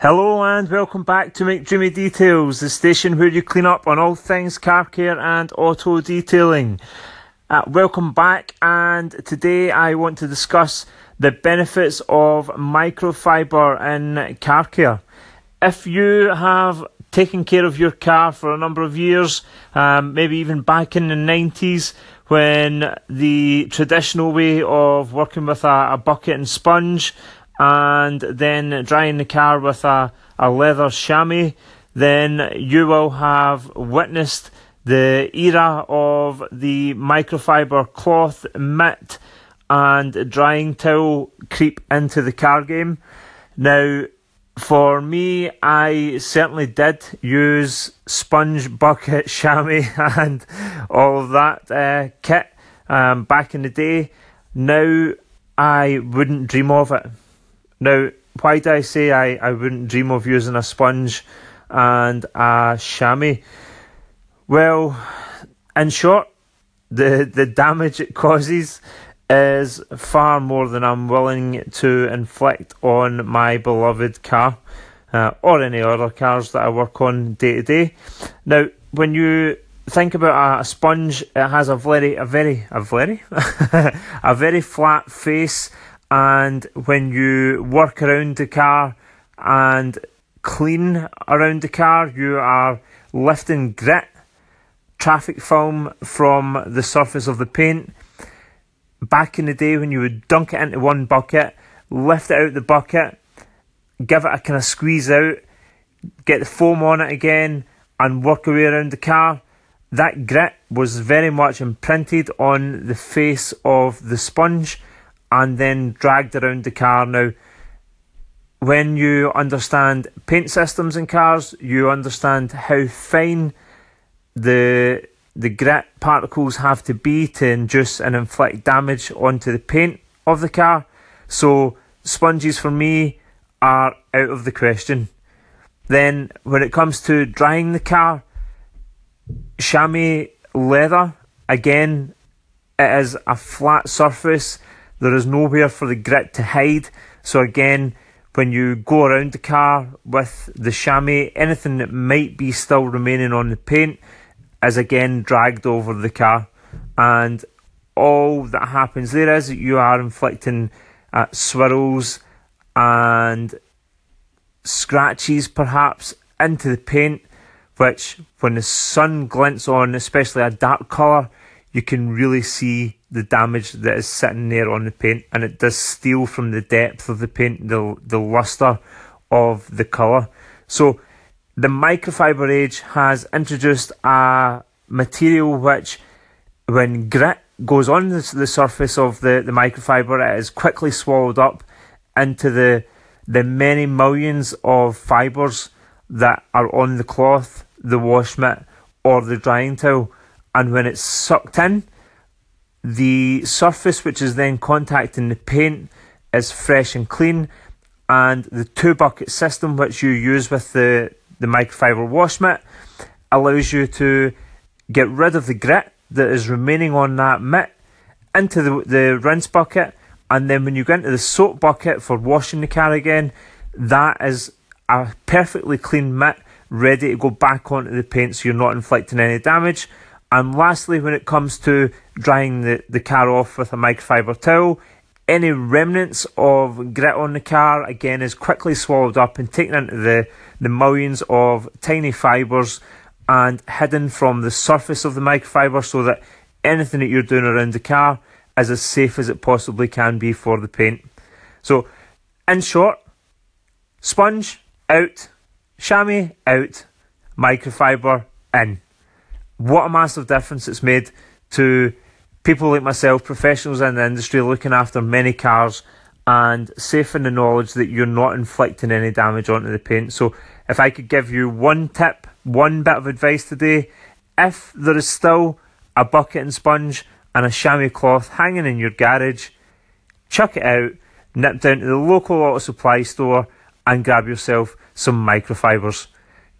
Hello and welcome back to McDreamy Details, the station where you clean up on all things car care and auto detailing. Uh, welcome back, and today I want to discuss the benefits of microfiber in car care. If you have taken care of your car for a number of years, um, maybe even back in the 90s when the traditional way of working with a, a bucket and sponge and then drying the car with a, a leather chamois, then you will have witnessed the era of the microfiber cloth mitt and drying towel creep into the car game. Now, for me, I certainly did use sponge bucket chamois and all that uh, kit um, back in the day. Now, I wouldn't dream of it. Now, why do I say I, I wouldn't dream of using a sponge and a chamois? Well, in short, the, the damage it causes is far more than I'm willing to inflict on my beloved car uh, or any other cars that I work on day to day. Now, when you think about a, sponge, it has a very, a very, a very, a very flat face and when you work around the car and clean around the car, you are lifting grit, traffic film from the surface of the paint. Back in the day, when you would dunk it into one bucket, lift it out the bucket, give it a kind of squeeze out, get the foam on it again, and work away around the car, that grit was very much imprinted on the face of the sponge and then dragged around the car. Now, when you understand paint systems in cars, you understand how fine the the grit particles have to be to induce and inflict damage onto the paint of the car. So sponges for me are out of the question. Then when it comes to drying the car, chamois leather again it is a flat surface there is nowhere for the grit to hide. So again, when you go around the car with the chamois, anything that might be still remaining on the paint is again dragged over the car. And all that happens there is you are inflicting uh, swirls and scratches perhaps into the paint, which when the sun glints on, especially a dark colour, you can really see the damage that is sitting there on the paint, and it does steal from the depth of the paint, the the luster of the colour. So the microfiber age has introduced a material which, when grit goes on the, the surface of the, the microfiber, it is quickly swallowed up into the the many millions of fibres that are on the cloth, the wash mitt, or the drying towel. And when it's sucked in, the surface which is then contacting the paint is fresh and clean, and the two bucket system which you use with the, the microfiber wash mitt allows you to get rid of the grit that is remaining on that mitt into the, the rinse bucket, and then when you go into the soap bucket for washing the car again, that is a perfectly clean mitt ready to go back onto the paint so you're not inflicting any damage. And lastly, when it comes to drying the, the car off with a microfiber towel, any remnants of grit on the car again is quickly swallowed up and taken into the, the millions of tiny fibres and hidden from the surface of the microfiber so that anything that you're doing around the car is as safe as it possibly can be for the paint. So, in short, sponge out, chamois out, microfiber in what a massive difference it's made to people like myself, professionals in the industry looking after many cars and safe in the knowledge that you're not inflicting any damage onto the paint. So, if I could give you one tip, one bit of advice today, if there is still a bucket and sponge and a chamois cloth hanging in your garage, chuck it out, nip down to the local auto supply store and grab yourself some microfibers.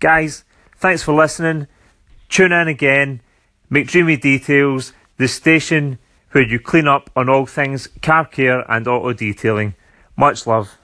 Guys, thanks for listening. Tune in again. McDreamy Details, the station where you clean up on all things car care and auto detailing. Much love.